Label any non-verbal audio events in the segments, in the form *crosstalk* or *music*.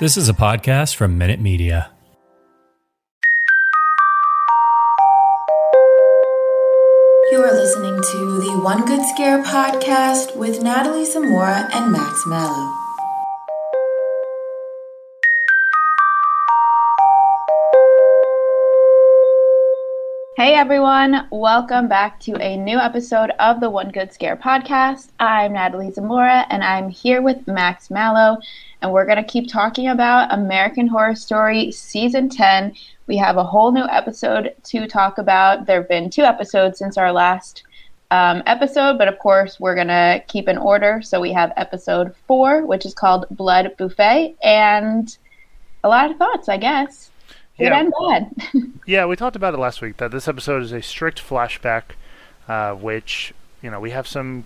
This is a podcast from Minute Media. You are listening to the One Good Scare podcast with Natalie Zamora and Max Mallow. Hey everyone, welcome back to a new episode of the One Good Scare podcast. I'm Natalie Zamora and I'm here with Max Mallow, and we're going to keep talking about American Horror Story Season 10. We have a whole new episode to talk about. There have been two episodes since our last um, episode, but of course, we're going to keep in order. So we have episode four, which is called Blood Buffet, and a lot of thoughts, I guess. Good Yeah. and bad. *laughs* Yeah, we talked about it last week that this episode is a strict flashback, uh, which you know we have some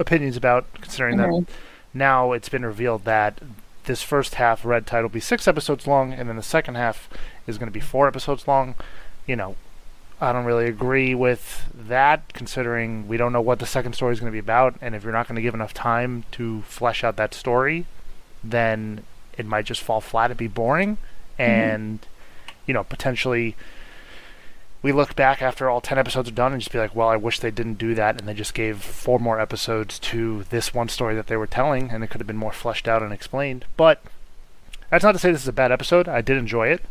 opinions about, considering Mhm. that now it's been revealed that this first half, Red Tide, will be six episodes long, and then the second half is going to be four episodes long. You know, I don't really agree with that, considering we don't know what the second story is going to be about, and if you're not going to give enough time to flesh out that story, then it might just fall flat and be boring, mm-hmm. and you know, potentially we look back after all 10 episodes are done and just be like, well, I wish they didn't do that and they just gave four more episodes to this one story that they were telling and it could have been more fleshed out and explained. But that's not to say this is a bad episode. I did enjoy it.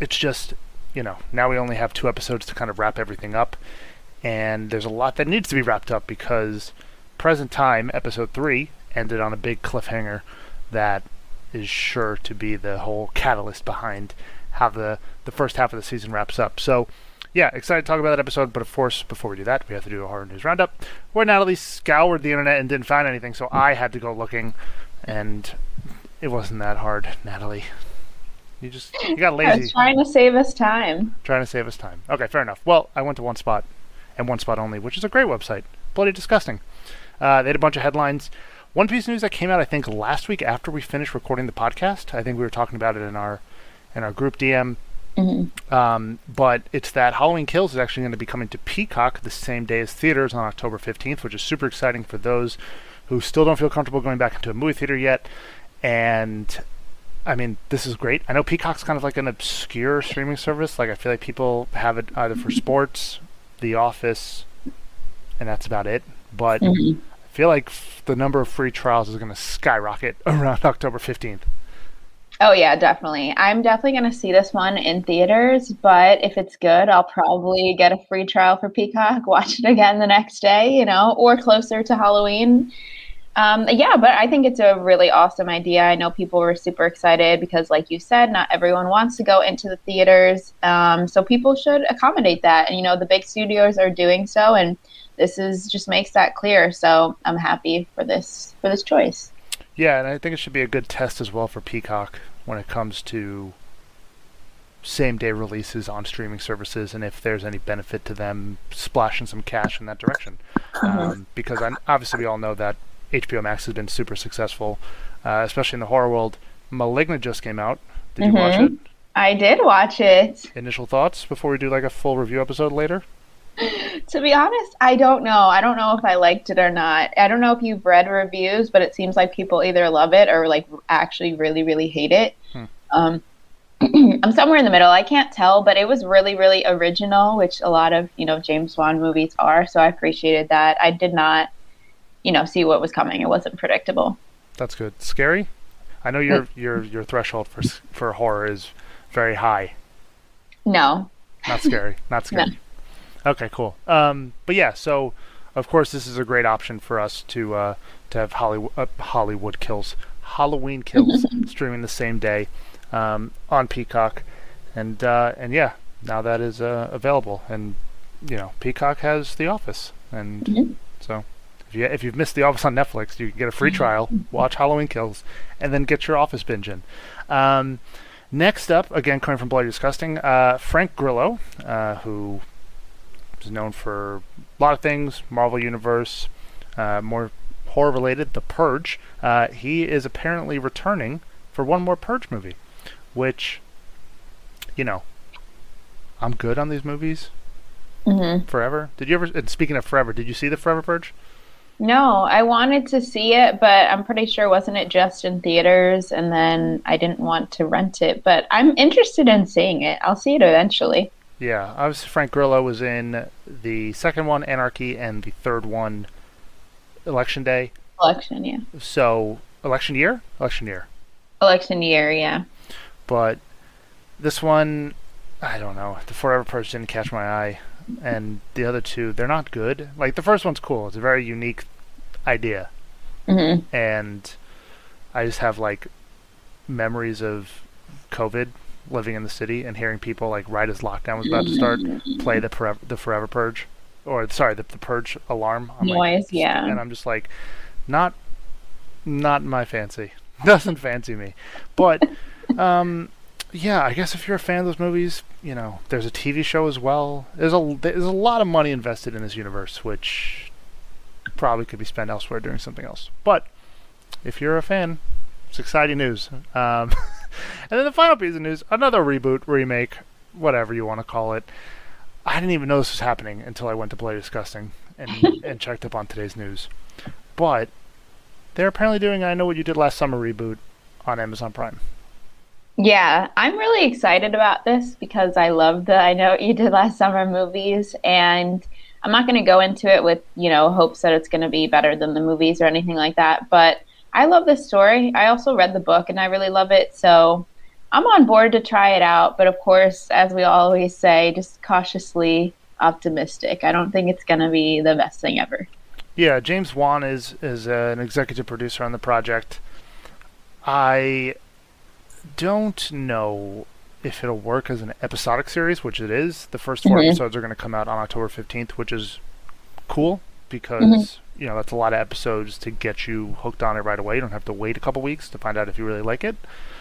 It's just, you know, now we only have two episodes to kind of wrap everything up and there's a lot that needs to be wrapped up because present time episode 3 ended on a big cliffhanger that is sure to be the whole catalyst behind how the, the first half of the season wraps up. So, yeah, excited to talk about that episode. But of course, before we do that, we have to do a horror news roundup where Natalie scoured the internet and didn't find anything. So I had to go looking, and it wasn't that hard, Natalie. You just you got I lazy was trying to save us time. trying to save us time. Okay, fair enough. Well, I went to one spot, and one spot only, which is a great website. Bloody disgusting. Uh, they had a bunch of headlines. One piece of news that came out, I think, last week after we finished recording the podcast. I think we were talking about it in our in our group DM. Mm-hmm. Um, but it's that Halloween Kills is actually going to be coming to Peacock the same day as theaters on October 15th, which is super exciting for those who still don't feel comfortable going back into a movie theater yet. And I mean, this is great. I know Peacock's kind of like an obscure streaming service. Like, I feel like people have it either for mm-hmm. sports, The Office, and that's about it. But mm-hmm. I feel like f- the number of free trials is going to skyrocket *laughs* around October 15th. Oh yeah, definitely. I'm definitely going to see this one in theaters, but if it's good, I'll probably get a free trial for Peacock, *laughs* watch it again the next day, you know, or closer to Halloween. Um, yeah, but I think it's a really awesome idea. I know people were super excited because, like you said, not everyone wants to go into the theaters. Um, so people should accommodate that. And, you know, the big studios are doing so, and this is just makes that clear. So I'm happy for this for this choice. Yeah, and I think it should be a good test as well for Peacock when it comes to same day releases on streaming services and if there's any benefit to them splashing some cash in that direction. Um, because i obviously we all know that HBO Max has been super successful, uh, especially in the horror world. Malignant just came out. Did you watch it? I did watch it. Initial thoughts before we do like a full review episode later? *laughs* To be honest, I don't know. I don't know if I liked it or not. I don't know if you've read reviews, but it seems like people either love it or like actually really, really hate it. Um, *clears throat* I'm somewhere in the middle. I can't tell, but it was really, really original, which a lot of you know James Wan movies are. So I appreciated that. I did not, you know, see what was coming. It wasn't predictable. That's good. Scary? I know your your your threshold for for horror is very high. No, Not scary. Not *laughs* scary. Okay, cool. Um, but yeah, so of course this is a great option for us to uh, to have Hollywood uh, Hollywood Kills, Halloween Kills *laughs* streaming the same day um, on Peacock, and uh, and yeah, now that is uh, available, and you know Peacock has The Office, and so if If you if you've missed The Office on Netflix, you can get a free trial, watch Halloween Kills, and then get your Office binge in. Um, next up, again coming from Bloody Disgusting, uh, Frank Grillo, uh, who is known for a lot of things, Marvel Universe, uh, more horror related, The Purge. Uh, he is apparently returning for one more Purge movie, which, you know, I'm good on these movies Mm-hmm. forever. Did you ever? And speaking of forever, did you see the Forever Purge? No, I wanted to see it, but I'm pretty sure wasn't it just in theaters, and then I didn't want to rent it. But I'm interested in seeing it. I'll see it eventually. Yeah, obviously Frank Grillo was in the second one, Anarchy, and the third one, Election Day. Election, yeah. So election year, election year. Election year, yeah. But this one, I don't know. The Forever Purge didn't catch my eye, and the other two, they're not good. Like the first one's cool. It's a very unique idea, hmm and I just have like memories of COVID living in the city and hearing people like right as lockdown was about to start play the forever the forever purge or sorry the, the purge alarm. I'm like, Noise, yeah. and I'm just like not not my fancy. *laughs* Doesn't fancy me. But *laughs* um yeah I guess if you're a fan of those movies you know there's a TV show as well. There's a there's a lot of money invested in this universe which probably could be spent elsewhere doing something else. But if you're a fan it's exciting news. Um *laughs* and then the final piece of news another reboot remake whatever you want to call it I didn't even know this was happening until I went to Bloody Disgusting and, *laughs* and checked up on today's news. But they're apparently doing I Know What You Did Last Summer reboot on Amazon Prime. Yeah, I'm really excited about this because I love the I Know What You Did Last Summer movies, and I'm not going to go into it with, you know, hopes that it's going to be better than the movies or anything like that, but I love this story. I also read the book and I really love it, so I'm on board to try it out, but of course, as we always say, just cautiously optimistic. I don't think it's going to be the best thing ever. Yeah, James Wan is is uh, an executive producer on the project. I don't know if it'll work as an episodic series, which it is. The first 4 Mhm. episodes are going to come out on October 15th, which is cool because you know that's a lot of episodes to get you hooked on it right away. You don't have to wait a couple weeks to find out if you really like it.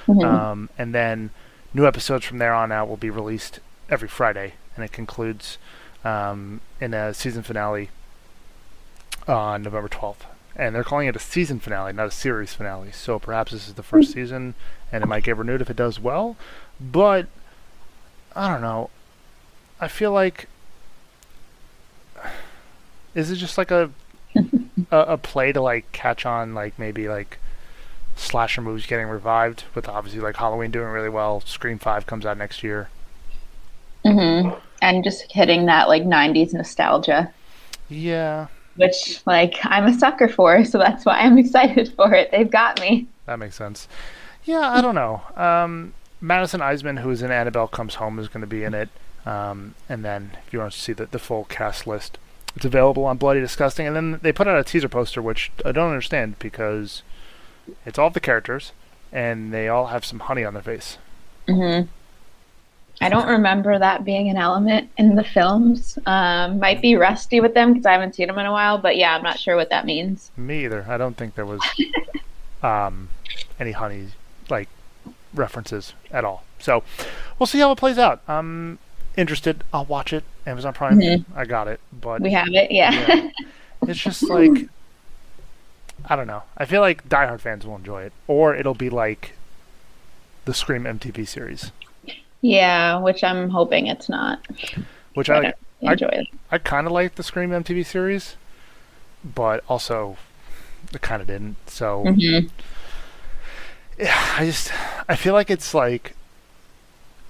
Mhm. Um, and then new episodes from there on out will be released every Friday, and it concludes um, in a season finale on November 12th. And they're calling it a season finale, not a series finale. So perhaps this is the first season, and it might get renewed if it does well. But I don't know. I feel like *sighs* is it just like a a, a play to like catch on like maybe like slasher movies getting revived with obviously like Halloween doing really well. Scream Five comes out next year. Mm-hmm. And just hitting that like 90s nostalgia. Yeah, which like I'm a sucker for, so that's why I'm *laughs* excited for it. They've got me. that makes sense. Yeah, I don't know. Um, Madison Iseman, who is in Annabelle Comes Home, is going to be in it. Um, and then if you want to see the, the full cast list, it's available on Bloody Disgusting. And then they put out a teaser poster, which I don't understand because it's all the characters and they all have some honey on their face. hmm I don't remember that being an element in the films. Um, might be rusty with them because I haven't seen them in a while, but yeah, I'm not sure what that means. Me either. I don't think there was *laughs* um, any honey like references at all. So we'll see how it plays out. I'm interested. I'll watch it. Amazon Prime. Mhm. I got it, but We have it, yeah. Yeah. *laughs* it's just like I don't know. I feel like diehard fans will enjoy it, or it'll be like the Scream MTV series, Yeah, which I'm hoping it's not. which I I don't I- enjoy. I kind of like the Scream MTV series, but also I kind of didn't. So hmm yeah, *sighs* I just I feel like it's like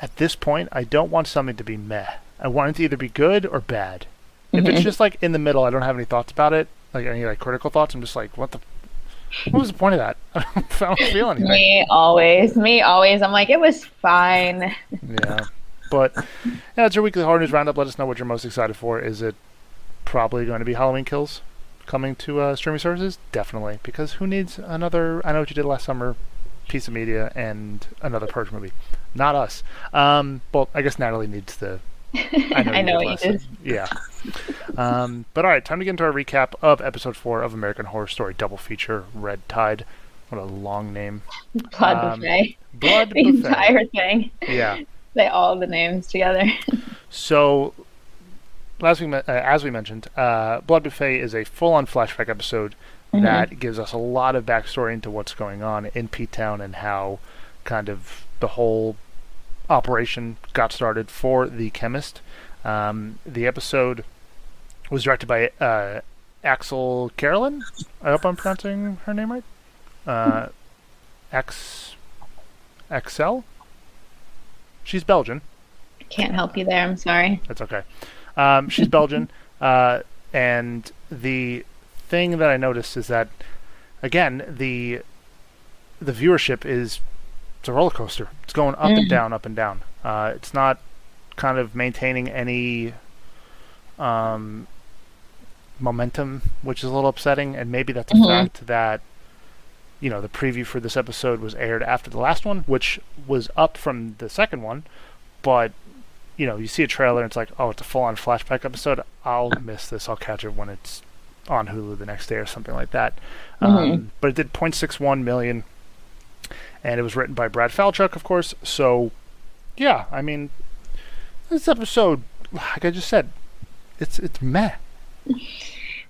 at this point I don't want something to be meh. I want it to either be good or bad. If it's Mhm. just like in the middle, I don't have any thoughts about it, like any like critical thoughts. I'm just like, what the, what was the point of that? I *laughs* don't, I don't feel anything. Me always. Me always. I'm like, it was fine. Yeah, but yeah, it's your weekly horror news roundup. Let us know what you're most excited for. Is it probably going to be Halloween Kills coming to uh, streaming services? Definitely, because who needs another? I know what you did last summer. Piece of media and another Purge movie. Not us. Um, well, I guess Natalie needs the I know, *laughs* I know what you time. Yeah. Um, but all right, time to get into our recap of episode four of American Horror Story double feature Red Tide. What a long name. Blood Um, buffet. Blood *laughs* the Buffet. entire thing. Yeah. *laughs* They all the names together. So, last week, uh, as we mentioned, uh, Blood Buffet is a full-on flashback episode Mm-hmm. that gives us a lot of backstory into what's going on in P Town and how kind of the whole operation got started for the chemist. Um, the episode was directed by uh, Axelle Carolyn. I hope I'm pronouncing her name right. Uh, X, Axelle. She's Belgian. Can't help you there. I'm sorry. That's okay. Um, she's Belgian, uh, and the thing that I noticed is that again the the viewership is it's a roller coaster. It's going up and down, up and down. Uh, it's not kind of maintaining any um, momentum, which is a little upsetting. And maybe that's a Mhm. fact that you know the preview for this episode was aired after the last one, which was up from the second one, but you know, you see a trailer and it's like, oh, it's a full-on flashback episode. I'll miss this. I'll catch it when it's on Hulu the next day or something like that. Um, but it did 0.61 million, and it was written by Brad Falchuk, of course. So, yeah, I mean, this episode, like I just said, it's it's meh.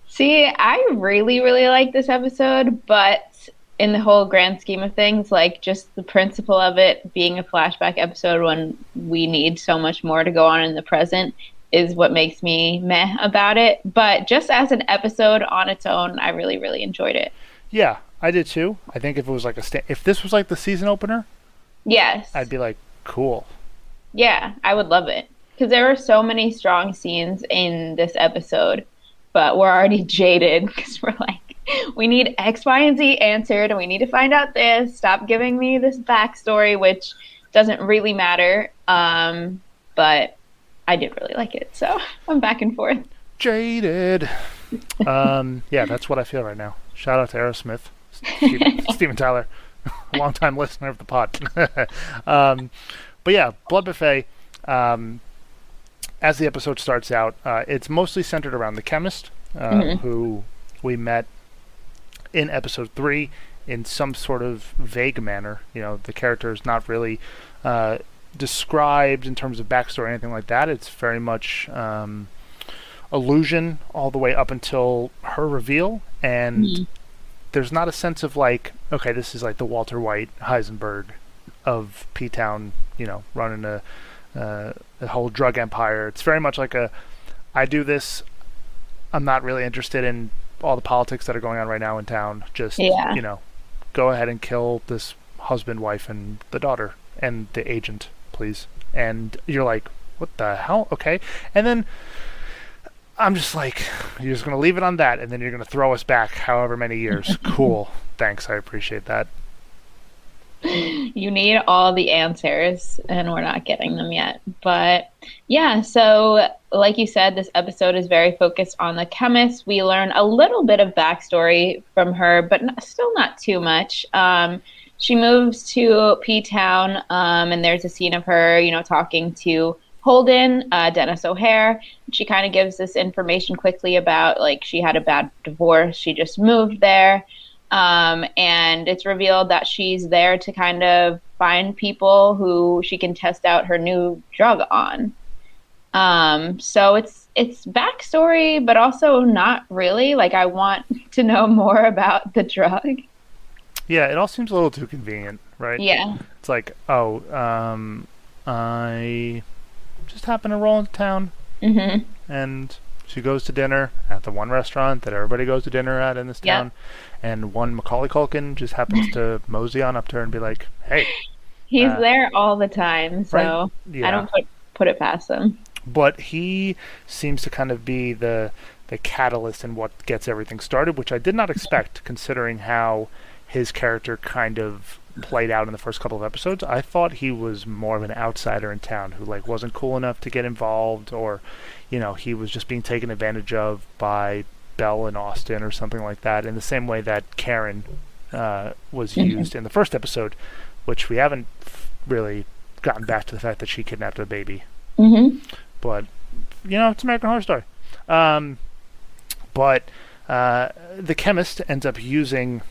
See, I really, really like this episode, but in the whole grand scheme of things, like just the principle of it being a flashback episode when we need so much more to go on in the present is what makes me meh about it. But just as an episode on its own, I really, really enjoyed it. Yeah, I did too. I think if it was like a sta- if this was like the season opener, Yes. I'd be like, cool. Yeah, I would love it. Because there were so many strong scenes in this episode, but we're already *laughs* jaded because we're like, we need X, Y, and Z answered, and we need to find out this. Stop giving me this backstory, which doesn't really matter. Um, but I did really like it, so *laughs* I'm back and forth. Jaded. *laughs* um, yeah, that's what I feel right now. Shout out to Aerosmith, Steven, *laughs* Steven Tyler, longtime listener of the pod. um, but yeah, Blood Buffet. Um, as the episode starts out, uh, it's mostly centered around the chemist uh, Mhm. who we met in episode three in some sort of vague manner. You know, the character is not really uh, described in terms of backstory or anything like that. It's very much um, illusion all the way up until her reveal, and Mhm. there's not a sense of like, okay, this is like the Walter White Heisenberg of P Town, you know, running a uh, a whole drug empire. It's very much like a, I do this. I'm not really interested in all the politics that are going on right now in town. Just Yeah. you know, go ahead and kill this husband, wife, and the daughter, and the agent, please. And you're like, what the hell? Okay, and then I'm just like, you're just gonna leave it on that, and then you're gonna throw us back however many years. *laughs* cool. Thanks, I appreciate that. you need all the answers and we're not getting them yet but yeah so like you said this episode is very focused on the chemist we learn a little bit of backstory from her but not, still not too much um, she moves to p-town um, and there's a scene of her you know talking to holden uh, dennis o'hare she kind of gives this information quickly about like she had a bad divorce she just moved there um, and it's revealed that she's there to kind of find people who she can test out her new drug on. Um, so it's it's backstory, but also not really. Like I want *laughs* to know more about the drug. Yeah, it all seems a little too convenient, right? Yeah, It's like, oh, um, I just happen to roll into town, hmm and she goes to dinner at the one restaurant that everybody goes to dinner at in this Yeah. town, and one Macaulay Culkin just happens to *laughs* mosey on up to her and be like, "Hey," he's Uh, there all the time, so right? Yeah. I don't put put it past him. but he seems to kind of be the the catalyst in what gets everything started, which I did not expect, considering how his character kind of played out in the first couple of episodes. I thought he was more of an outsider in town who like wasn't cool enough to get involved, or you know he was just being taken advantage of by Belle and Austin or something like that. In the same way that Karen uh, was Mhm. used in the first episode, which we haven't really gotten back to the fact that she kidnapped a baby hmm but you know, it's American Horror Story. Um, but uh, the chemist ends up using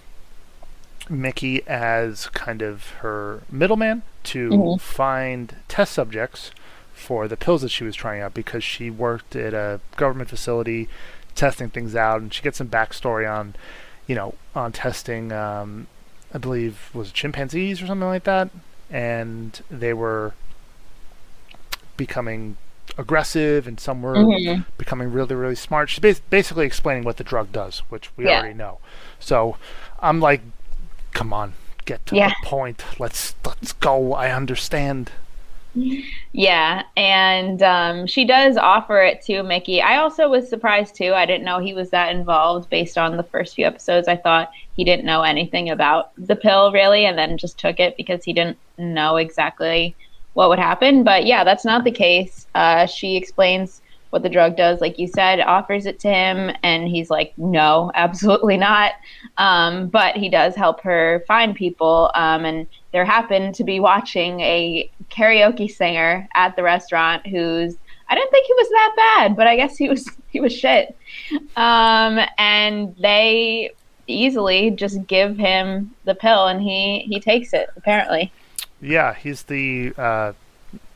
Mickey as kind of her middleman to Mhm. find test subjects for the pills that she was trying out because she worked at a government facility testing things out, and she gets some backstory on, you know, on testing. Um, I believe was it chimpanzees or something like that, and they were becoming aggressive, and some were Mhm. becoming really, really smart. She's basically explaining what the drug does, which we Yeah. already know. So I'm like, come on, get to Yeah. the point. Let's let's go. I understand. Yeah, and um, she does offer it to Mickey. I also was surprised too. I didn't know he was that involved based on the first few episodes. I thought he didn't know anything about the pill really, and then just took it because he didn't know exactly what would happen. But yeah, that's not the case. Uh, she explains what the drug does, like you said, offers it to him, and he's like, no, *laughs* absolutely not. Um, but he does help her find people, um, and there happened to be watching a karaoke singer at the restaurant who's I didn't think he was that bad, but I guess he was *laughs* he was shit. Um, and they easily just give him the pill, and he he takes it apparently. Yeah, he's the uh,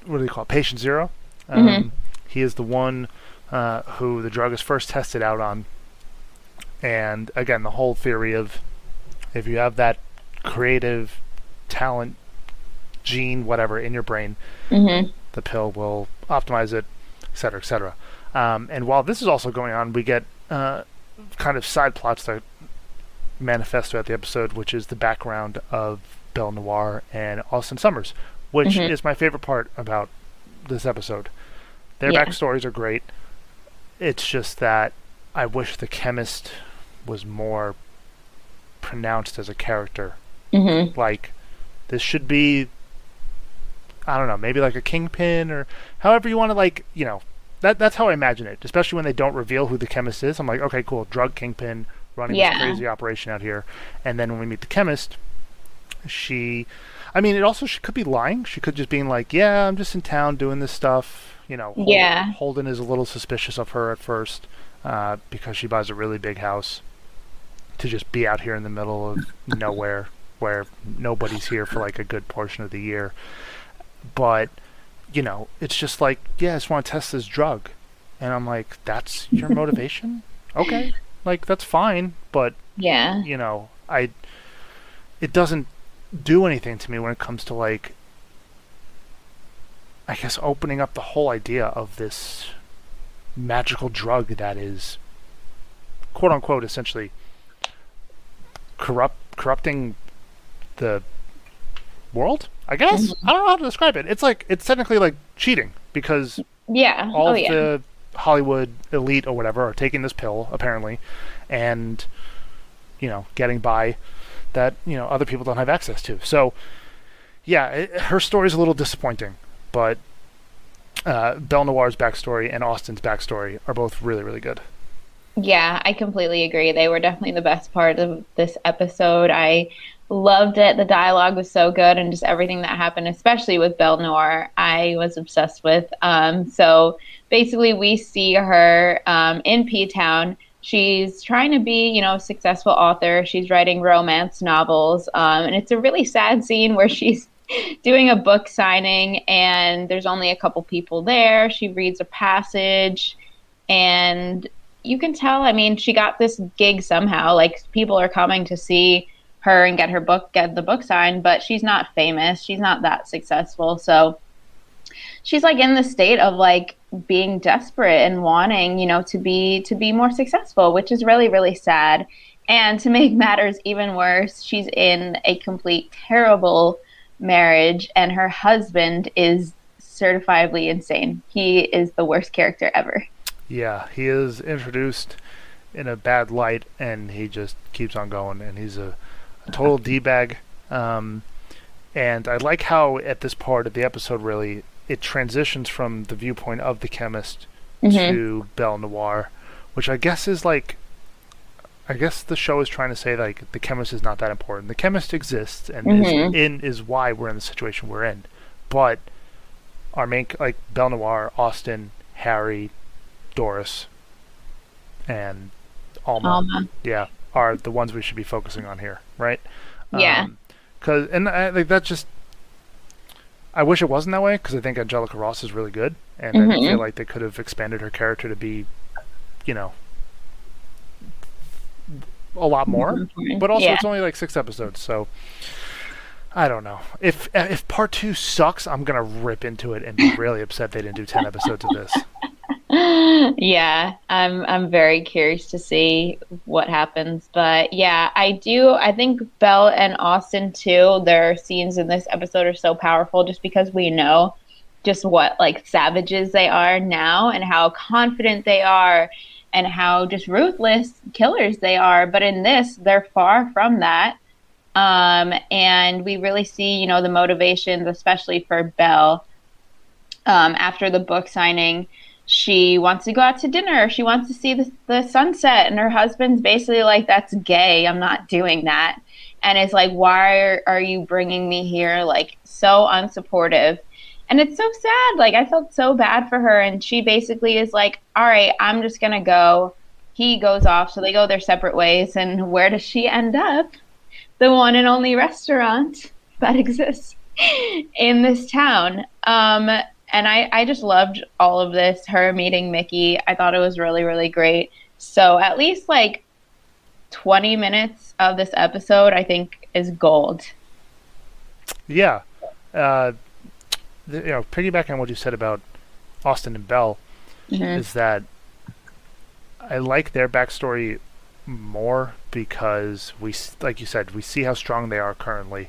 what do they call it? Patient zero. Um, Mhm. He is the one uh, who the drug is first tested out on. And again, the whole theory of if you have that creative talent, gene, whatever, in your brain, hmm the pill will optimize it, et cetera, et cetera. Um, and while this is also going on, we get uh, kind of side plots that manifest throughout the episode, which is the background of Belle Noir and Austin Summers, which Mhm. is my favorite part about this episode. Their Yeah. backstories are great. It's just that I wish the chemist was more pronounced as a character hmm like this should be I don't know, maybe like a kingpin or however you want to like, you know, that that's how I imagine it. Especially when they don't reveal who the chemist is. I'm like, okay, cool, drug kingpin running Yeah. this crazy operation out here. And then when we meet the chemist, she I mean, it also she could be lying. She could just being like, "Yeah, I'm just in town doing this stuff." You know, Hol- Yeah. Holden is a little suspicious of her at first uh, because she buys a really big house to just be out here in the middle of nowhere where nobody's here for like a good portion of the year. But, you know, it's just like, yeah, I just want to test this drug. And I'm like, that's your *laughs* motivation? okay. Like, that's fine. But, Yeah. you know, I, it doesn't do anything to me when it comes to like, I guess opening up the whole idea of this magical drug that is, quote unquote, essentially corrupt corrupting the world. I guess mm-hmm. I don't know how to describe it. It's like it's technically like cheating because Yeah. all oh of yeah. the Hollywood elite or whatever are taking this pill apparently, and you know getting by that you know other people don't have access to. So yeah, it, her story is a little disappointing, but uh, Noir's backstory and Austin's backstory are both really really good. Yeah, I completely agree. They were definitely the best part of this episode. I loved it. The dialogue was so good, and just everything that happened, especially with Belle Noir, I was obsessed with. Um, so basically, we see her um, in P Town. She's trying to be, you know, a successful author. She's writing romance novels, um, and it's a really sad scene where *laughs* she's *laughs* doing a book signing, and there's only a couple people there. She reads a passage, and you can tell. I mean, she got this gig somehow. Like people are coming to see her and get her book, get the book signed, but she's not famous. She's not that successful. So she's like in the state of like being desperate and wanting, you know, to be to be more successful, which is really really sad. And to make *laughs* matters even worse, she's in a complete terrible marriage and her husband is certifiably insane. He is the worst character ever. Yeah, he is introduced in a bad light, and he just keeps on going, and he's a, a total d bag. Um, and I like how at this part of the episode, really, it transitions from the viewpoint of the chemist Mhm. to Belle Noir, which I guess is like, I guess the show is trying to say like the chemist is not that important. The chemist exists and Mhm. is in is why we're in the situation we're in, but our main like Belle Noir, Austin, Harry, Doris, and Alma. Alma. Yeah, are the ones we should be focusing on here, right? Yeah. Because and I like that just. I wish it wasn't that way because I think Angelica Ross is really good, and I Mhm. feel like they could have expanded her character to be, you know, a lot more. important. But also, Yeah. it's only like six episodes, so I don't know. If uh, if part two sucks, I'm gonna rip into it and be *laughs* really upset they didn't do ten episodes of this. *laughs* yeah, I'm I'm very curious to see what happens. But yeah, I do I think Belle and Austin too, their scenes in this episode are so powerful just because we know just what like savages they are now and how confident they are and how just ruthless killers they are. But in this, they're far from that. Um, and we really see, you know, the motivations, especially for Belle, um, after the book signing she wants to go out to dinner. She wants to see the, the sunset. And her husband's basically like, that's gay. I'm not doing that. And it's like, why are, are you bringing me here? Like, so unsupportive. And it's so sad. Like, I felt so bad for her. And she basically is like, all right, I'm just going to go. He goes off. So they go their separate ways. And where does she end up? The one and only restaurant *laughs* that exists in this town. Um, and I, I just loved all of this her meeting mickey i thought it was really really great so at least like 20 minutes of this episode i think is gold Yeah, uh, the, you know, piggybacking on what you said about Austin and Belle Mhm. is that I like their backstory more because we, like you said, we see how strong they are currently,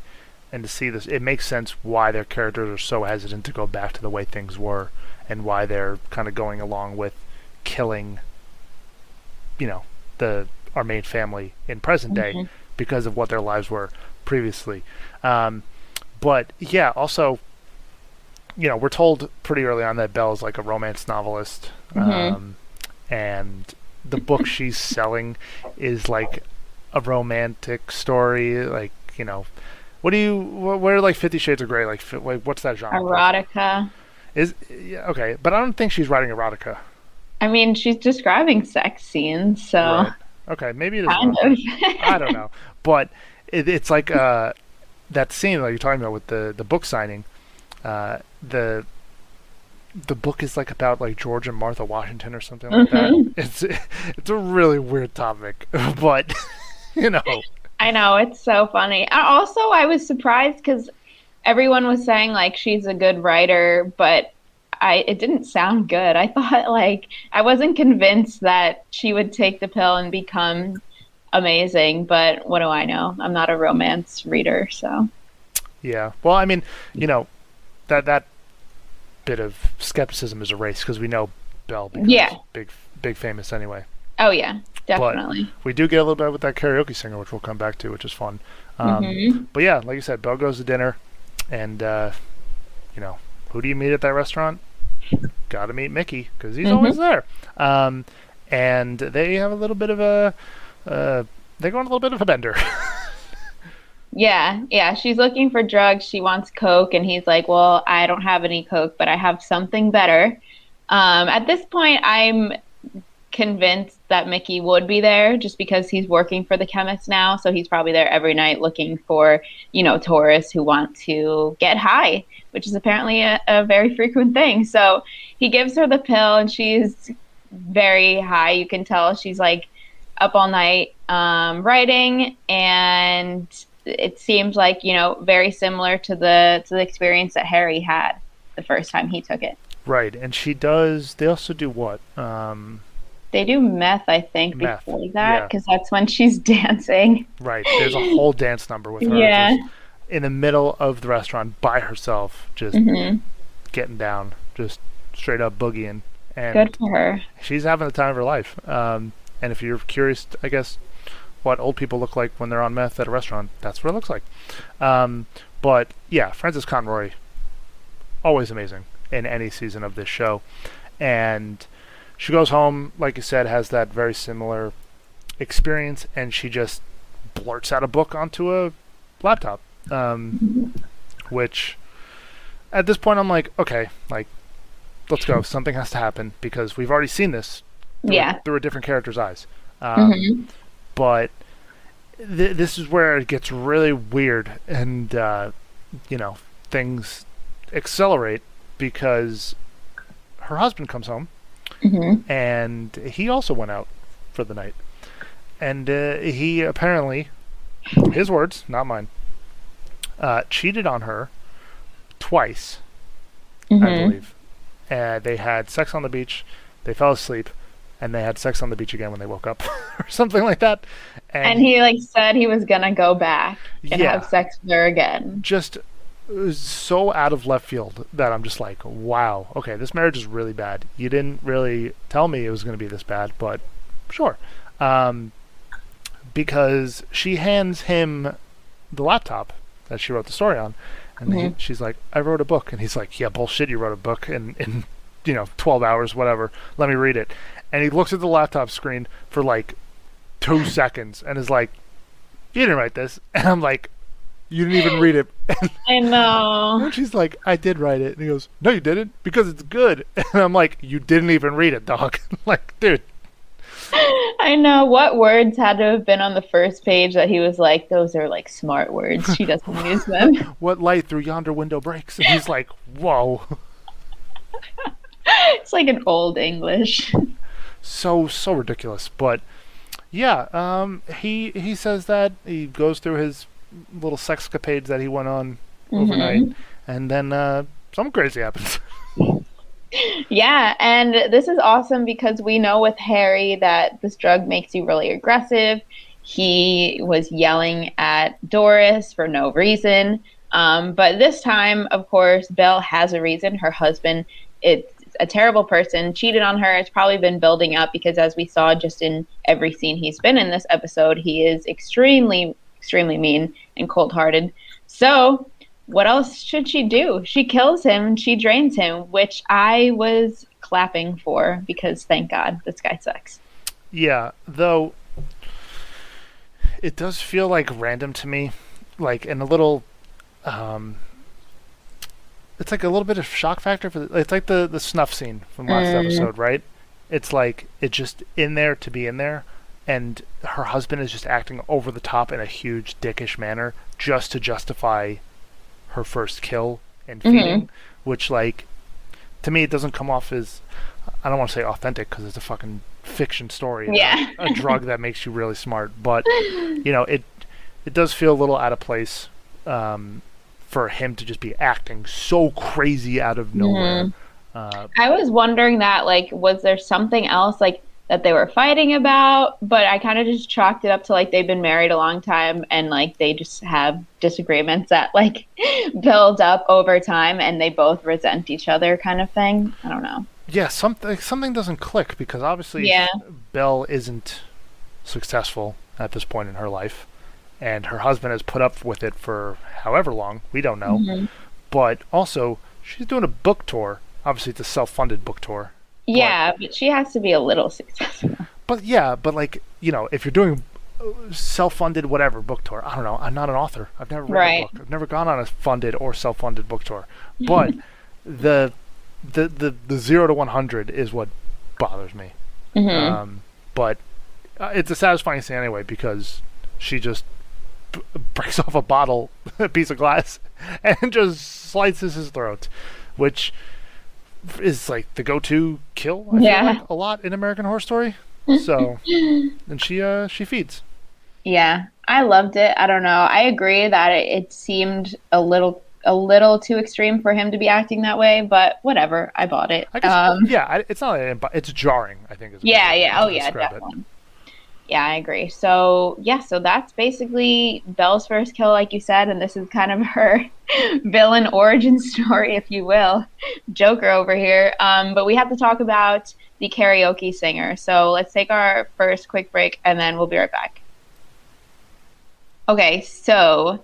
and to see this, it makes sense why their characters are so hesitant to go back to the way things were, and why they're kind of going along with killing, you know, the our main family in present day Mhm. because of what their lives were previously. Um, but yeah, also, you know, we're told pretty early on that Belle is like a romance novelist, Mhm. um, and the book *laughs* she's selling is like a romantic story. Like, you know, what do you? wh- Where are like Fifty Shades of Grey? Like, like what's that genre? erotica Is yeah, okay, but I don't think she's writing erotica. i mean she's describing sex scenes so Right. Okay, maybe it is. kind of I don't know, but it, it's like uh, that scene that you're talking about with the the book signing. Uh, the the book is like about like George and Martha Washington or something like Mhm. that. It's it's a really weird topic, *laughs* but you know, *laughs* I know it's so funny. Also, I was surprised because everyone was saying like she's a good writer, but I it didn't sound good. I *laughs* thought like I wasn't convinced that she would take the pill and become amazing. But what do I know? I'm not a romance reader, so yeah. Well, I mean, you know, that that bit of skepticism is erased because we know Belle becomes Yeah. big big famous anyway. oh yeah, definitely. We do get a little bit with that karaoke singer, which we'll come back to, which is fun. Um, Mhm. But yeah, like you said, Belle goes to dinner, and uh, you know, who do you meet at that restaurant? Got to meet Mickey because he's Mhm. always there. Um, and they have a little bit of a, uh, they go on a little bit of a bender. *laughs* Yeah, yeah. She's looking for drugs. She wants coke, and he's like, "Well, I don't have any coke, but I have something better." Um, at this point, I'm convinced that Mickey would be there just because he's working for the chemist now. So he's probably there every night looking for, you know, tourists who want to get high, which is apparently a, a very frequent thing. So he gives her the pill, and she's very high. You can tell she's like up all night um, writing, and it seems like you know very similar to the to the experience that Harry had the first time he took it. right, and she does. They also do what? Um, They do meth, I think, Meth, before that yeah. because that's when she's *laughs* dancing. right. There's a whole dance number with her. Yeah. in the middle of the restaurant by herself, just hmm getting down, just straight up boogieing. And Good for her. she's having the time of her life. Um, and if you're curious, I guess, what old people look like when they're on meth at a restaurant, that's what it looks like. Um, but yeah, Frances Conroy, always amazing in any season of this show. And she goes home, like you said, has that very similar experience, and she just blurts out a book onto a laptop. Um, which, at this point, I'm like, okay, like, let's go. Something has to happen because we've already seen this through, Yeah. through a different character's eyes. Um, Mhm. But th- this is where it gets really weird, and uh, you know things accelerate because her husband comes home, Mhm. and he also went out for the night, and uh, he apparently, his words, not mine, uh, cheated on her twice. I Mhm. believe. And they had sex on the beach. They fell asleep, and they had sex on the beach again when they woke up, *laughs* or something like that. And he like said he was gonna go back and Yeah. have sex with her again. just so out of left field that I'm just like, wow, okay, this marriage is really bad. You didn't really tell me it was going to be this bad, but sure. Um, because she hands him the laptop that she wrote the story on, and he, Mhm. she's like, I wrote a book, and he's like, yeah, bullshit, you wrote a book in in you know 12 hours, whatever. Let me read it. And he looks at the laptop screen for like two *laughs* seconds and is like, you didn't write this, *laughs* and I'm like. You didn't even read it. *laughs* I know. And she's like, I did write it. And he goes, No, you didn't, because it's good. And I'm like, You didn't even read it, dog. like, dude. I know what words had to have been on the first page that he was like, those are like smart words. She doesn't use them. What light through yonder window breaks? And he's like, Whoa. *laughs* It's like an old English. So, so ridiculous. But yeah, um, he he says that. He goes through his little sexcapades that he went on overnight. And then uh, something crazy happens. *laughs* Yeah, and this is awesome because we know with Harry that this drug makes you really aggressive. He was yelling at Doris for no reason. Um, but this time, of course, Belle has a reason. Her husband, it's a terrible person, cheated on her. It's probably been building up because, as we saw just in every scene he's been in this episode, he is extremely, extremely mean and cold hearted. So, what else should she do? She kills him, she drains him, which I was clapping for because thank God this guy sucks. Yeah, though it does feel like random to me, like and a little um it's like a little bit of shock factor for the, it's like the the snuff scene from last Mm. episode, right? It's like it's just in there to be in there and her husband is just acting over the top in a huge dickish manner just to justify her first kill and Mhm. feeding, which like to me it doesn't come off as I don't want to say authentic because it's a fucking fiction story. Yeah. a drug that makes you really smart, but *laughs* you know it it does feel a little out of place um, for him to just be acting so crazy out of nowhere. Uh, I was wondering that, like, was there something else, like, that they were fighting about? But I kind of just chalked it up to, like, they've been married a long time and, like, they just have disagreements that, like, *laughs* build up over time and they both resent each other, kind of thing. I don't know. yeah, something something doesn't click because obviously Yeah. Belle isn't successful at this point in her life, and her husband has put up with it for however long we don't know. Mm-hmm. But also, she's doing a book tour. Obviously, it's a self-funded book tour. Yeah, but she has to be a little successful. But yeah, but like you know, if you're doing uh, self-funded whatever book tour, I don't know. I'm not an author. I've never read Right. a book. I've never gone on a funded or self-funded book tour. *laughs* But the the the the zero to one hundred is what bothers me. Mhm. Um, but uh, it's a satisfying scene anyway because she just b- breaks *laughs* off a bottle, a *laughs* piece of glass, *laughs* and just slices his throat, which is like the go-to kill. I feel Yeah. like, a lot in American Horror Story. So, and she uh she feeds. Yeah, I loved it. I don't know. I agree that it, it seemed a little a little too extreme for him to be acting that way, but whatever. I bought it. I guess Um, yeah, it's not it's jarring. I think. Yeah, yeah. Oh, yeah, definitely. Yeah, I agree. So, yeah, so that's basically Belle's first kill, like you said, and this is kind of *laughs* her villain origin *laughs* story, if you will. Joker over here. Um, but we have to talk about the karaoke singer. So let's take our first quick break, and then we'll be right back. Okay, so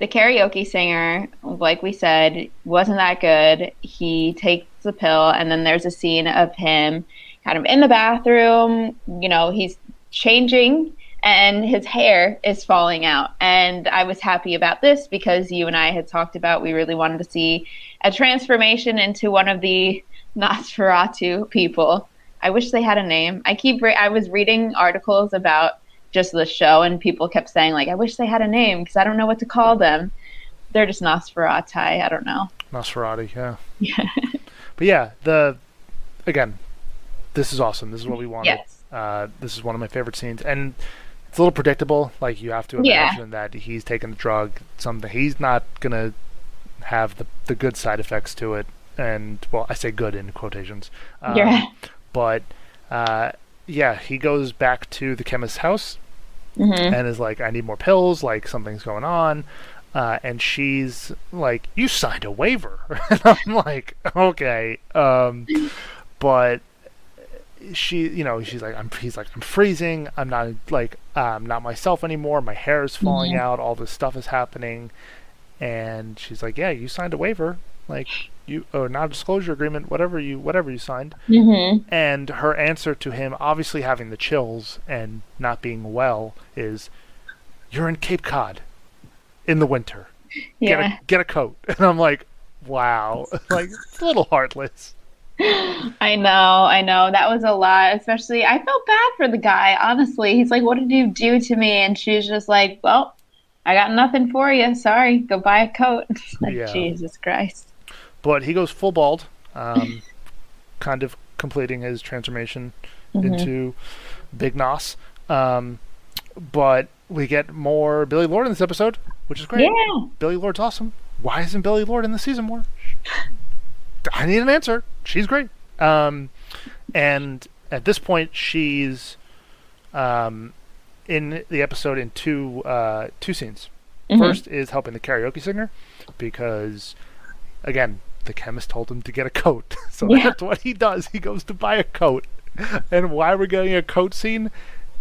the karaoke singer, like we said, wasn't that good. He takes the pill, and then there's a scene of him kind of in the bathroom. You know, he's changing, and his hair is falling out. And I was happy about this because you and I had talked about we really wanted to see a transformation into one of the Nosferatu people. I wish they had a name. I keep re- I was reading articles about just the show, and people kept saying like, "I wish they had a name because I don't know what to call them." They're just Nosferatu. I don't know. Nosferatu, yeah. Yeah. *laughs* But yeah, the again, this is awesome. This is what we wanted. Yes. Uh, this is one of my favorite scenes, and it's a little predictable. Like you have to Yeah. imagine that he's taking the drug. Something he's not gonna have the the good side effects to it. And well, I say good in quotations. Um, Yeah. But uh, yeah, he goes back to the chemist's house hmm and is like, I need more pills, like something's going on. Uh, and she's like, You signed a waiver. *laughs* and I'm like, Okay. Um, but she, you know, she's like, I'm, he's like, I'm freezing. I'm not like, I'm not myself anymore. My hair is falling Mhm. out. All this stuff is happening. And she's like, Yeah, you signed a waiver. Like, you, or non-disclosure agreement, whatever you, whatever you signed. hmm And her answer to him, obviously having the chills and not being well, is, "You're in Cape Cod, in the winter. Get Yeah. a get a coat." *laughs* And I'm like, "Wow, *laughs* like it's a little heartless." *laughs* I know, I know. That was a lot. Especially, I felt bad for the guy. Honestly, he's like, "What did you do to me?" And she's just like, "Well, I got nothing for you. Sorry. Go buy a coat." *laughs* like, Yeah. Jesus Christ. But he goes full bald, um, *laughs* kind of completing his transformation Mm-hmm. into Big Nos. Um, but we get more Billie Lourd in this episode, which is great. Yeah. Billie Lourd's awesome. Why isn't Billie Lourd in the season more? I need an answer. She's great. Um, and at this point, she's um, in the episode in two uh, two scenes. Mhm. First is helping the karaoke singer because, again, the chemist told him to get a coat, *laughs* so Yeah. that's what he does. He goes to buy a coat, and why we're getting a coat scene?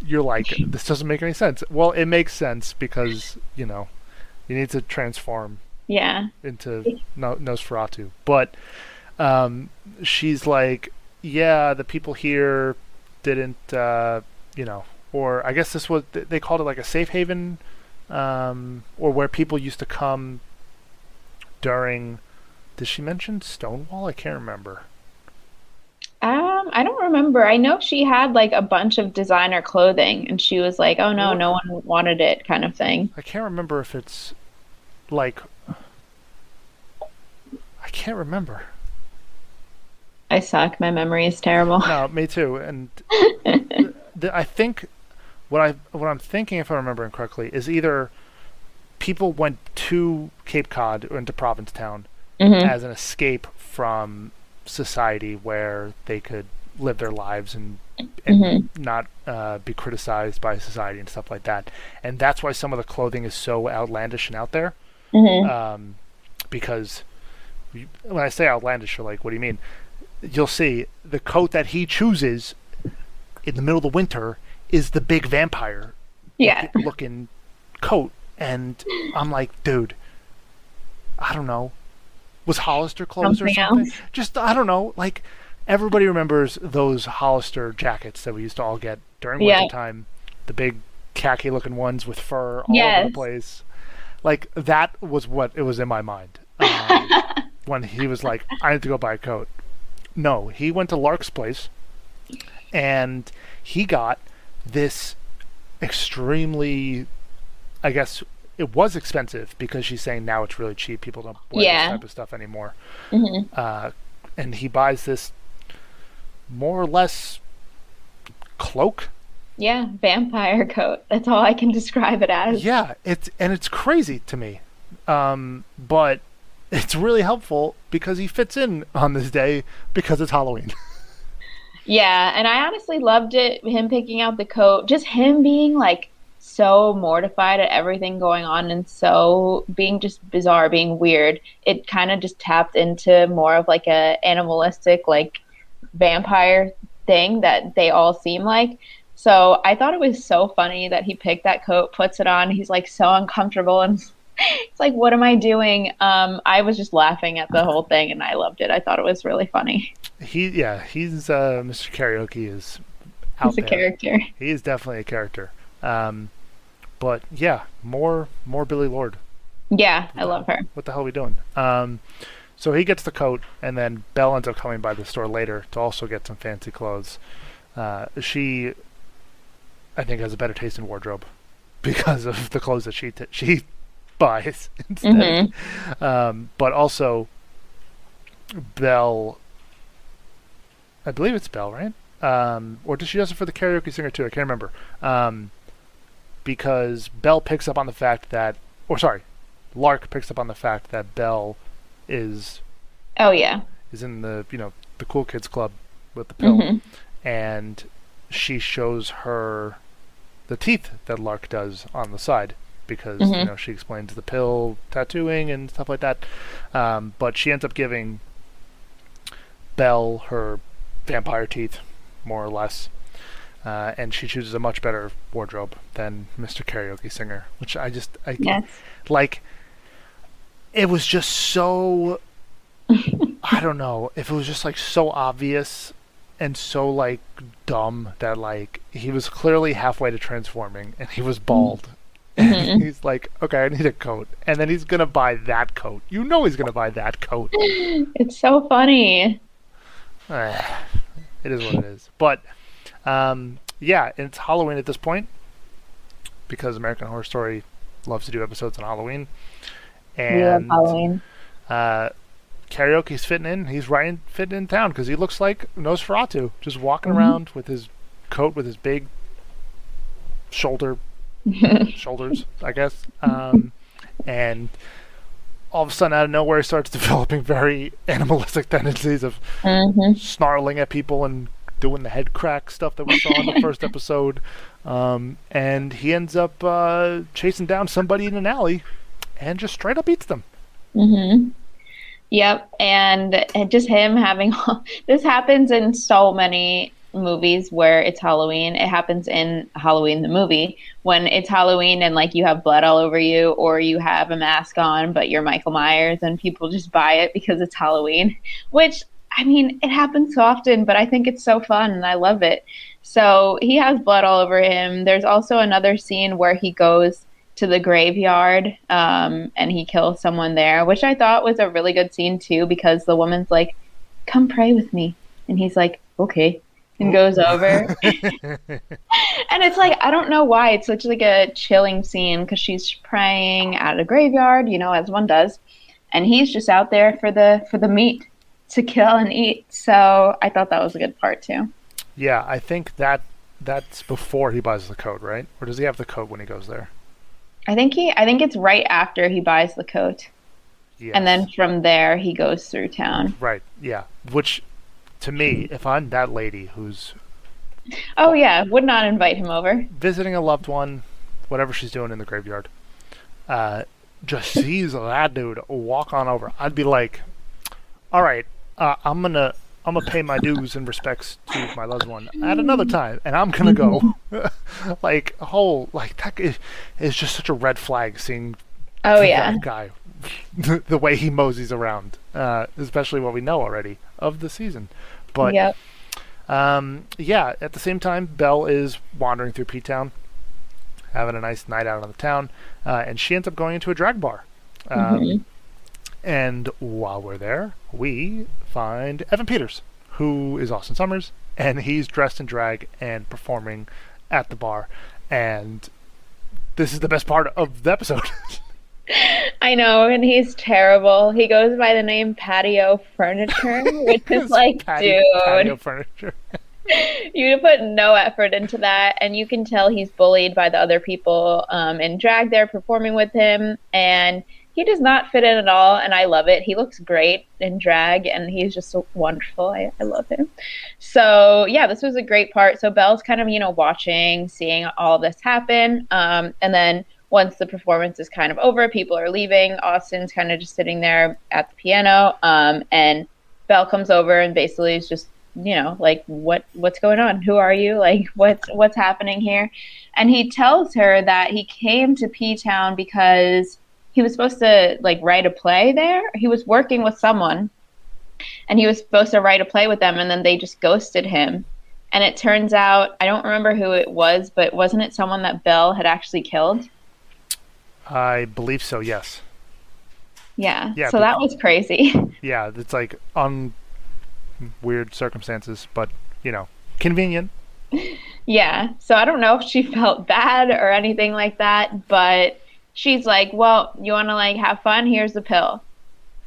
You're like, this doesn't make any sense. Well, it makes sense because you know you need to transform Yeah. into Nosferatu. But um, she's like, yeah, the people here didn't, uh, you know, or I guess this was they called it like a safe haven, um, or where people used to come during. Did she mention Stonewall? I can't remember. Um, I don't remember. I know she had like a bunch of designer clothing, and she was like, "Oh no, no one wanted it," kind of thing. I can't remember if it's like. I can't remember. I suck. My memory is terrible. No, me too. And *laughs* the, I think what I what I'm thinking, if I'm remembering correctly, is either people went to Cape Cod or into Provincetown Mhm. as an escape from society where they could live their lives and and not uh, be criticized by society and stuff like that. And that's why some of the clothing is so outlandish and out there. Mhm. Um, because when I say outlandish, you're like, what do you mean? You'll see the coat that he chooses in the middle of the winter is the big vampire Yeah. looking, *laughs* looking coat, and I'm like, dude, I don't know, was Hollister clothes or Something something? else. Just I don't know, like everybody remembers those Hollister jackets that we used to all get during Yeah. winter time, the big khaki looking ones with fur all over the place. Like that was what it was in my mind *laughs* um, when he was like, "I need to go buy a coat." No, he went to Lark's place, and he got this extremely, I guess it was expensive because she's saying now it's really cheap. People don't wear Yeah. this type of stuff anymore. Mhm. Uh, and he buys this more or less cloak. Yeah. Vampire coat. That's all I can *laughs* describe it as. Yeah, it's and it's crazy to me, um, but it's really helpful because he fits in on this day because it's Halloween. *laughs* Yeah, and I honestly loved it. Him picking out the coat, just him being like so mortified at everything going on and so being just bizarre, being weird. It kind of just tapped into more of like a animalistic, like vampire thing that they all seem like. So I thought it was so funny that he picked that coat, puts it on. He's like so uncomfortable and *laughs* it's like, what am I doing? Um, I was just laughing at the whole thing and I loved it. I thought it was really funny. he, yeah, he's uh, Mr. Karaoke is out He's a there. character. He is definitely a character. Um, but yeah, more more Billie Lourd. Yeah, I love her. What the hell are we doing? Um, So he gets the coat, and then Belle ends up coming by the store later to also get some fancy clothes. Uh, she, I think, has a better taste in wardrobe *laughs* because of the clothes that she t- she buys *laughs* instead. Mm-hmm. Um, but also, Belle. I believe it's Belle, right? Um, or does she does it for the karaoke singer too? I can't remember. Um, because Belle picks up on the fact that, or sorry, Lark picks up on the fact that Belle is Oh yeah. is in the you know the cool kids club with the pill, Mhm. and she shows her the teeth that Lark does on the side because you Mhm. know she explains the pill tattooing and stuff like that. Um, but she ends up giving Belle her vampire teeth, more or less. Uh, and she chooses a much better wardrobe than Mr. Karaoke Singer, which I just I Yes. like it was just so *laughs* I don't know if it was just like so obvious and so like dumb that like he was clearly halfway to transforming and he was bald. And he's like, okay, I need a coat. And then he's going to buy that coat. You know he's going to buy that coat. *laughs* It's so funny. *sighs* it is what it is. But um, yeah, it's Halloween at this point because American Horror Story loves to do episodes on Halloween. We love And Halloween. uh, karaoke's fitting in. He's right in, fitting in town because he looks like Nosferatu, just walking around with his coat with his big shoulder *laughs* shoulders, I guess. Um, and all of a sudden, out of nowhere, he starts *laughs* developing very animalistic tendencies of hmm snarling at people and doing the head crack stuff that we saw in the *laughs* first episode. Um, and he ends up uh, chasing down somebody in an alley and just straight up eats them. hmm Yep, and, and just him having all, this happens in so many movies where it's Halloween. It happens in Halloween the movie when it's Halloween and like you have blood all over you or you have a mask on but you're Michael Myers and people just buy it because it's Halloween, *laughs* which I mean, it happens so often, but I think it's so fun and I love it. So he has blood all over him. There's also another scene where he goes to the graveyard um, and he kills someone there, which I thought was a really good scene too because the woman's like, "Come pray with me," and he's like, "Okay," and goes over. *laughs* and it's like I don't know why it's such like a chilling scene because she's praying at a graveyard, you know, as one does, and he's just out there for the for the meat to kill and eat. So I thought that was a good part too. Yeah, I think that that's before he buys the coat, right? Or does he have the coat when he goes there? I think he I think it's right after he buys the coat. Yes. And then from there he goes through town. right, yeah. Which, to me, if I'm that lady who's Oh yeah, would not invite him over. visiting a loved one, whatever she's doing in the graveyard, uh, just sees that dude walk on over, I'd be like, "All right, uh, I'm gonna." I'm gonna pay my dues and respects to my loved one at another time, and I'm gonna go. *laughs* like whole like that is, is just such a red flag seeing Oh yeah. that guy, *laughs* the way he moseys around, uh, especially what we know already of the season. But yep. um, yeah, at the same time, Belle is wandering through P Town, having a nice night out on the town, uh, and she ends up going into a drag bar. Um, Mhm. And while we're there, we find Evan Peters, who is Austin Sommers, and he's dressed in drag and performing at the bar. And this is the best part of the episode. *laughs* I know, and he's terrible. He goes by the name Patio Furniture, *laughs* which is like, patio, dude, patio furniture. *laughs* you put no effort into that, and you can tell he's bullied by the other people um, in drag there performing with him, and he does not fit in at all, and I love it. He looks great in drag, and he's just so wonderful. I, I love him. So yeah, this was a great part. So Belle's kind of you know watching, seeing all this happen, um, and then once the performance is kind of over, people are leaving. Austin's kind of just sitting there at the piano, um, and Belle comes over and basically is just you know like what what's going on? Who are you? *laughs* Like what's what's happening here? And he tells her that he came to p-town because he was supposed to like write a play there. He was working with someone and he was supposed to write a play with them and then they just ghosted him. And it turns out i don't remember who it was but wasn't it someone that belle had actually killed I believe so, yes. yeah, Yeah, so but- that was crazy *laughs* Yeah, it's like on weird circumstances, but you know, convenient. Yeah. So I don't know if she *laughs* felt bad or anything like that, but she's like, "Well, you want to like have fun? Here's the pill."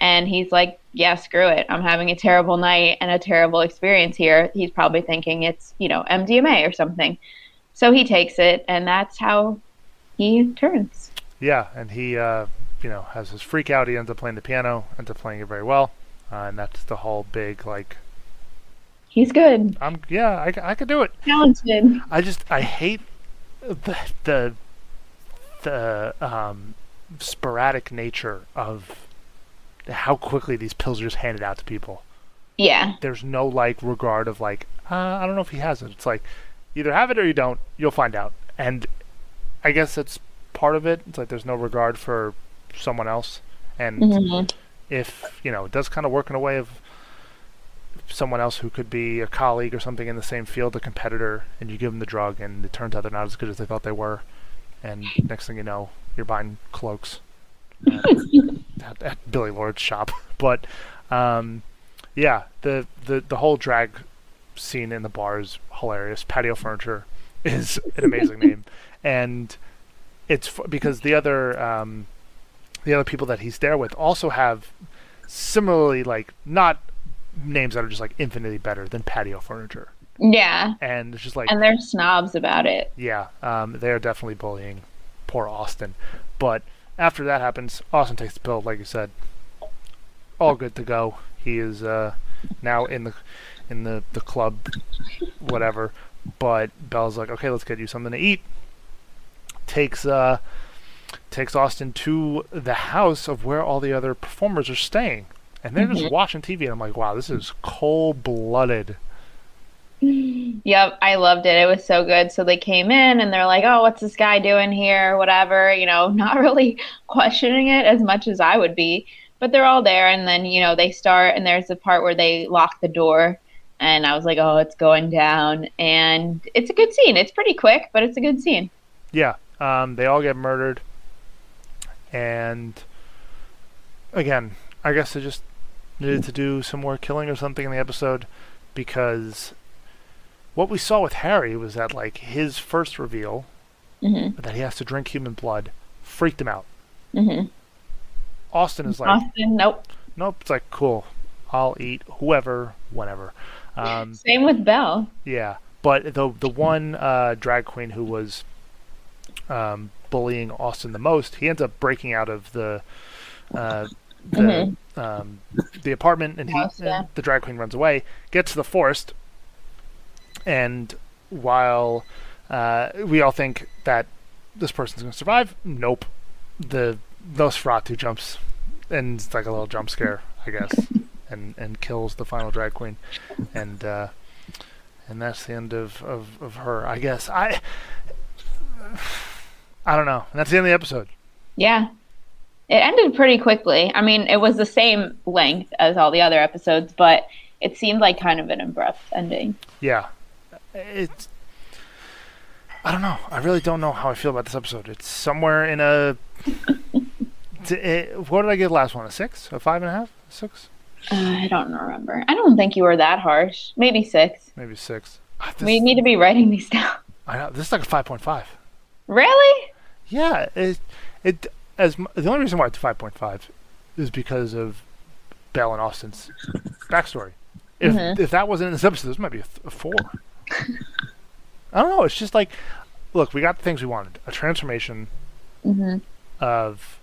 And he's like, "Yeah, screw it. I'm having a terrible night and a terrible experience here." He's probably thinking it's, you know, MDMA or something. So he takes it and that's how he turns. Yeah, and he, uh, you know, has his freak out. He ends up playing the piano, ends up playing it very well, uh, and that's the whole big like, He's good. I'm yeah, I, I could do it. Talented. I just I hate the the the um, sporadic nature of how quickly these pills are just handed out to people. Yeah. There's no like regard of like uh, I don't know if he has it. It's like either have it or you don't. You'll find out. And I guess that's part of it. It's like there's no regard for someone else. And Mhm. if you know, it does kind of work in a way of someone else who could be a colleague or something in the same field, a competitor, and you give them the drug, and it turns out they're not as good as they thought they were, and next thing you know, you're buying cloaks at, at, at Billie Lourd's shop. *laughs* But um, yeah, the, the the whole drag scene in the bar is hilarious. Patio Furniture is an amazing name, and it's f- because the other um, the other people that he's there with also have similarly like not names that are just like infinitely better than patio furniture. Yeah. and it's just like And they're snobs about it. yeah um, they are definitely bullying poor austin. But after that happens austin takes the pill like you said. All good to go. He is uh, now in the in the the club whatever. But belle's like okay let's get you something to eat takes uh takes austin to the house of where all the other performers are staying and they're just watching tv and i'm like wow this is cold-blooded *laughs* Yep, I loved it. It was so good. So they came in and they're like, "Oh, what's this guy doing here?" Whatever, you know, *laughs* not really questioning it as much as I would be. But they're all there, and then you know they start, and there's the part where they lock the door, and I was like, "Oh, it's going down," and it's a good scene. It's pretty quick, but it's a good scene. Yeah, um, they all get murdered, and again, I guess they just needed to do some more killing or something in the episode because what we saw with Harry was that like his first reveal Mhm. that he has to drink human blood freaked him out. Mhm. Austin is like, Austin, nope. nope. It's like cool. I'll eat whoever, whenever. Um, *laughs* Same with Belle. Yeah, but the the one uh, drag queen who was um, bullying Austin the most, he ends up breaking out of the uh, the um, the apartment, and he House, yeah. and the drag queen runs away, gets to the forest, and while uh, we all think that this person's going to survive, nope. The Nosferatu jumps, and it's like a little jump scare, I guess, and and kills the final drag queen, and uh, and that's the end of, of, of her, I guess. I I don't know. And that's the end of the episode. Yeah. It ended pretty quickly. I mean, it was the same length as all the other episodes, but it seemed like kind of an abrupt ending. Yeah, it's. I don't know. I really don't know how I feel about this episode. It's somewhere in a. *laughs* it, what did I the last one? A six? A five and a half? A six? Uh, I don't remember. I don't think you were that harsh. Maybe six. Maybe six. Ah, This, We need to be writing these down. I know, this is like a five point five. Really? Yeah, it it as the only reason why it's five point five is because of Belle and Austin's backstory. If if that wasn't in this episode, this might be a, th- a four. I don't know. It's just like, look, we got the things we wanted: a transformation of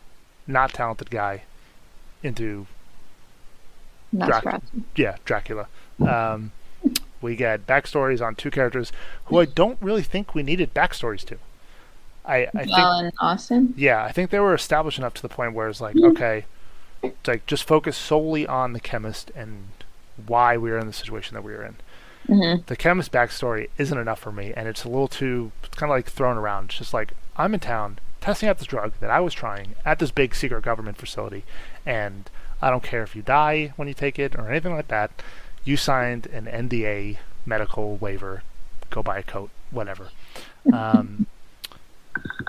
not talented guy into Drac- yeah Dracula. Um, we get backstories on two characters who I don't really think we needed backstories to. I, I think Belle and Austin. yeah, I think they were established enough to the point where it's like, okay, it's like just focus solely on the chemist and why we are in the situation that we are in. The chemist backstory isn't enough for me, and it's a little too kind of like thrown around. It's just like I'm in town testing out this drug that I was trying at this big secret government facility, and I don't care if you die when you take it or anything like that. You signed an NDA medical waiver. Go buy a coat, whatever. *laughs* Um,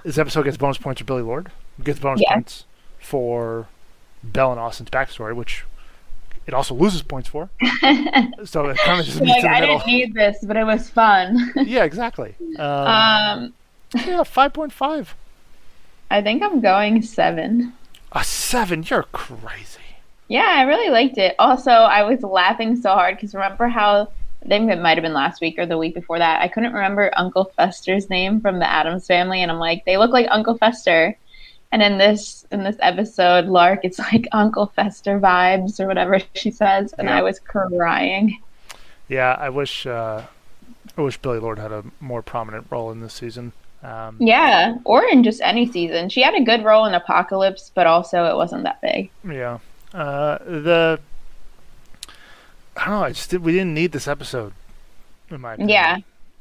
this episode gets bonus points for Billie Lourd. Gets bonus Yeah. points for Belle and Austin's backstory, which it also loses points for. *laughs* so it kind of just like, I middle. didn't need this, but it was fun. *laughs* yeah, exactly. *laughs* Um, um, yeah, five point five. I think I'm going seven. A seven. You're crazy. Yeah, I really liked it. Also, I was laughing so hard because remember how I think it might have been last week or the week before that. I couldn't remember Uncle Fester's name from the Addams family, and I'm like, they look like Uncle Fester. And in this in this episode, Lark, it's *laughs* like Uncle Fester vibes or whatever *laughs* she says, and Yeah. I was crying. Yeah, I wish. Uh, I wish Billie Lourd had a more prominent role in this season. Um, Yeah, or in just any season. She had a good role in Apocalypse, but also it wasn't that big. Yeah. Uh, the I don't know. I just did, we didn't need this episode. In my opinion. Yeah.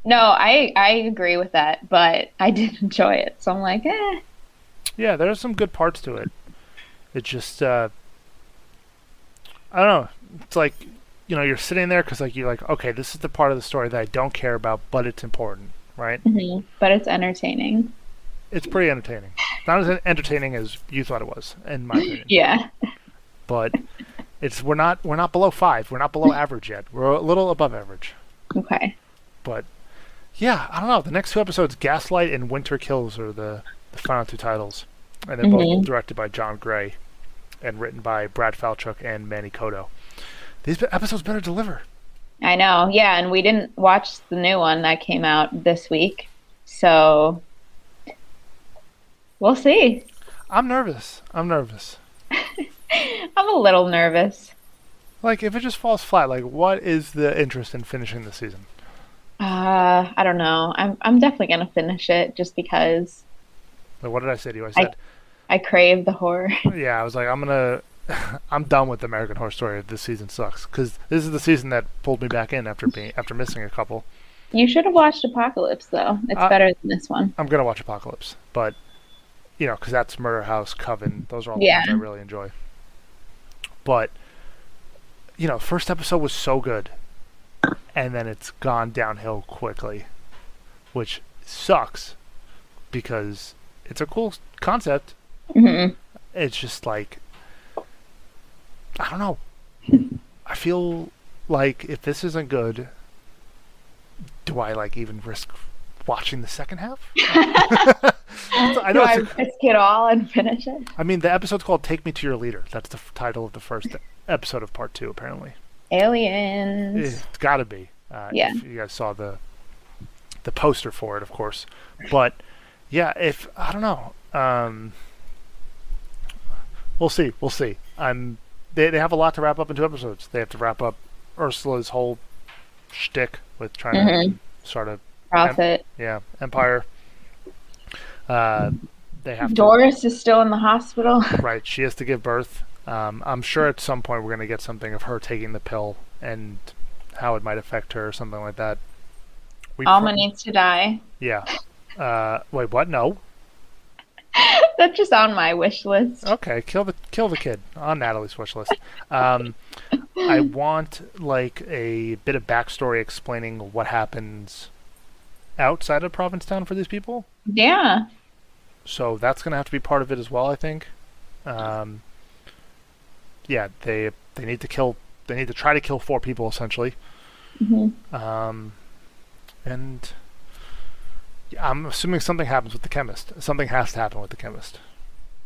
No, I I agree with that, but I *laughs* did enjoy it. So I'm like, eh. Yeah, there's some good parts to it. It just uh, I don't know. It's like you know you're sitting there because like you're like okay this is the part of the story that I don't care about but it's important right Mhm. But it's entertaining. it's pretty entertaining not as entertaining as you thought it was in my opinion *laughs* Yeah. but it's we're not we're not below five we're not below average yet we're a little above average Okay. but yeah I don't know the next two episodes Gaslight and Winter Kills are the the final two titles and they're both Mhm. directed by John Gray and written by Brad Falchuk and Manny Coto these episodes better deliver I know. Yeah, and we didn't watch the new one that came out this week. So we'll see. I'm nervous I'm nervous *laughs* *laughs* I'm a little nervous. Like, if it just falls flat, like, what is the interest in finishing the season? Uh, I don't know. I'm I'm definitely gonna finish it just because Like, what did I say to you? I I- said, I crave the horror. *laughs* yeah, I was like, I'm gonna, *laughs* I'm done with American Horror Story. This season sucks because this is the season that pulled me back in after being after missing a couple. You should have watched Apocalypse though. It's Uh, better than this one. I'm gonna watch Apocalypse, but you know, because that's Murder House, Coven. Those are all the Yeah. ones I really enjoy. But you know, first episode was so good, and then it's gone downhill quickly, which sucks because it's a cool concept. hmm It's just like I don't know. I feel like if this isn't good, do I like even risk watching the second half? *laughs* *laughs* *laughs* I Do know. I It's a, risk it all and finish it? I mean, the episode's called "Take Me to Your Leader." That's the f- title of the first episode of part two. Apparently, Aliens. it's got to be. Uh, Yeah. You guys saw the the poster for it, of course. But yeah, if I don't know, um, we'll see. We'll see. I'm. They they have a lot to wrap up in two episodes. They have to wrap up Ursula's whole shtick with trying Mhm. to sort of Profit. yeah empire. Uh, they have to Doris is still in the hospital. *laughs* Right, she has to give birth. Um, I'm sure at some point we're going to get something of her taking the pill and how it might affect her or something like that. We Alma pro- needs to die. Yeah. Uh, wait, what? No. *laughs* That's just on my wish list. Okay, kill the kill the kid on Natalie's wish list. Um, I *laughs* want like a bit of backstory explaining what happens outside of Provincetown for these people. Yeah. So that's going to have to be part of it as well, I think. Um, yeah, they they need to kill. They need to try to kill four people essentially. Mhm. Um, and I'm assuming something happens with the chemist. Something has to happen with the chemist.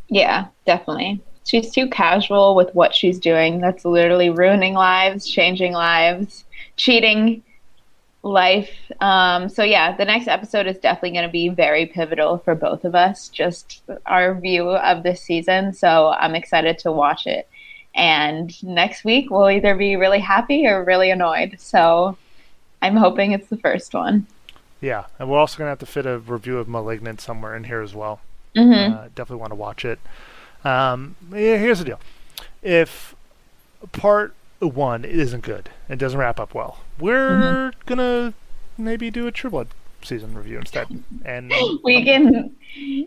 Yeah, definitely. She's too casual with what she's doing. That's literally ruining lives, changing lives, cheating life. Um, so yeah, the next episode is definitely going to be very pivotal for both of us. Just our view of this season. So I'm excited to watch it. And next week we'll either be really happy or really annoyed. So I'm hoping it's the first one. Yeah, and we're also gonna have to fit a review of *Malignant* somewhere in here as well. hmm Uh, definitely want to watch it. Um, yeah, here's the deal: if part one isn't good and doesn't wrap up well, we're mm-hmm. gonna maybe do a True Blood season review instead. And we um, can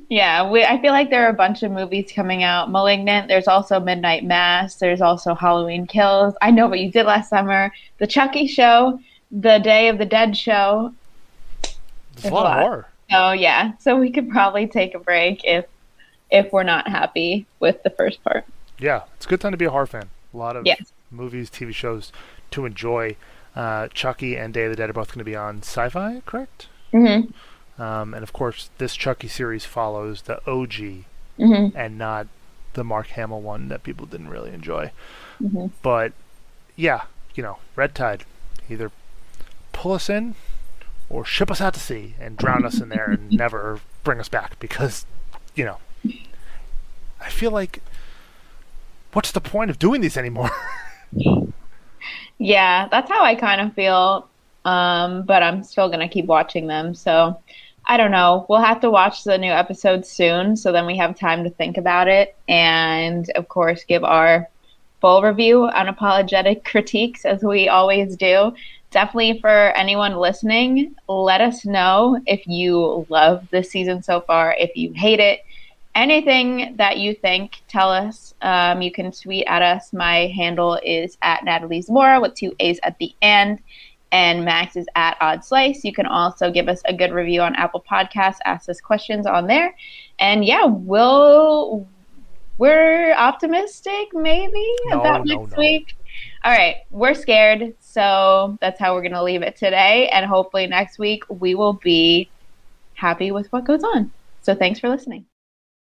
yeah we, i feel like there are a bunch of movies coming out malignant there's also midnight mass there's also halloween kills i know what you did last summer the chucky show the day of the dead show there's a lot of lot. horror. oh yeah so we could probably take a break if if we're not happy with the first part Yeah, it's a good time to be a horror fan. A lot of Yes. Movies, TV shows to enjoy. Uh, Chucky and Day of the Dead are both going to be on Syfy, correct? Mm-hmm. Um, and of course, this Chucky series follows the OG Mm-hmm. and not the Mark Hamill one that people didn't really enjoy. Mhm. But yeah, you know, Red Tide, either pull us in or ship us out to sea and drown us in there and *laughs* never bring us back because, you know, I feel like what's the point of doing these anymore? *laughs* Yeah, that's how I kind of feel. Um, but I'm still gonna keep watching them. So I don't know. We'll have to watch the new episode soon, so then we have time to think about it, and of course, give our full review, unapologetic *laughs* critiques as we always do. Definitely for anyone listening, let us know if you love this season so far, if you hate it, anything that you think, tell us. Um, you can tweet at us. My handle is at Natalie Zamora with two A's at the end. And Max is at Odd Slice. You can also give us a good review on Apple Podcasts, ask us questions on there. And yeah, we'll we're optimistic maybe No, about no, next no. week. All right, we're scared, so that's how we're gonna leave it today. And hopefully next week we will be happy with what goes on. So thanks for listening.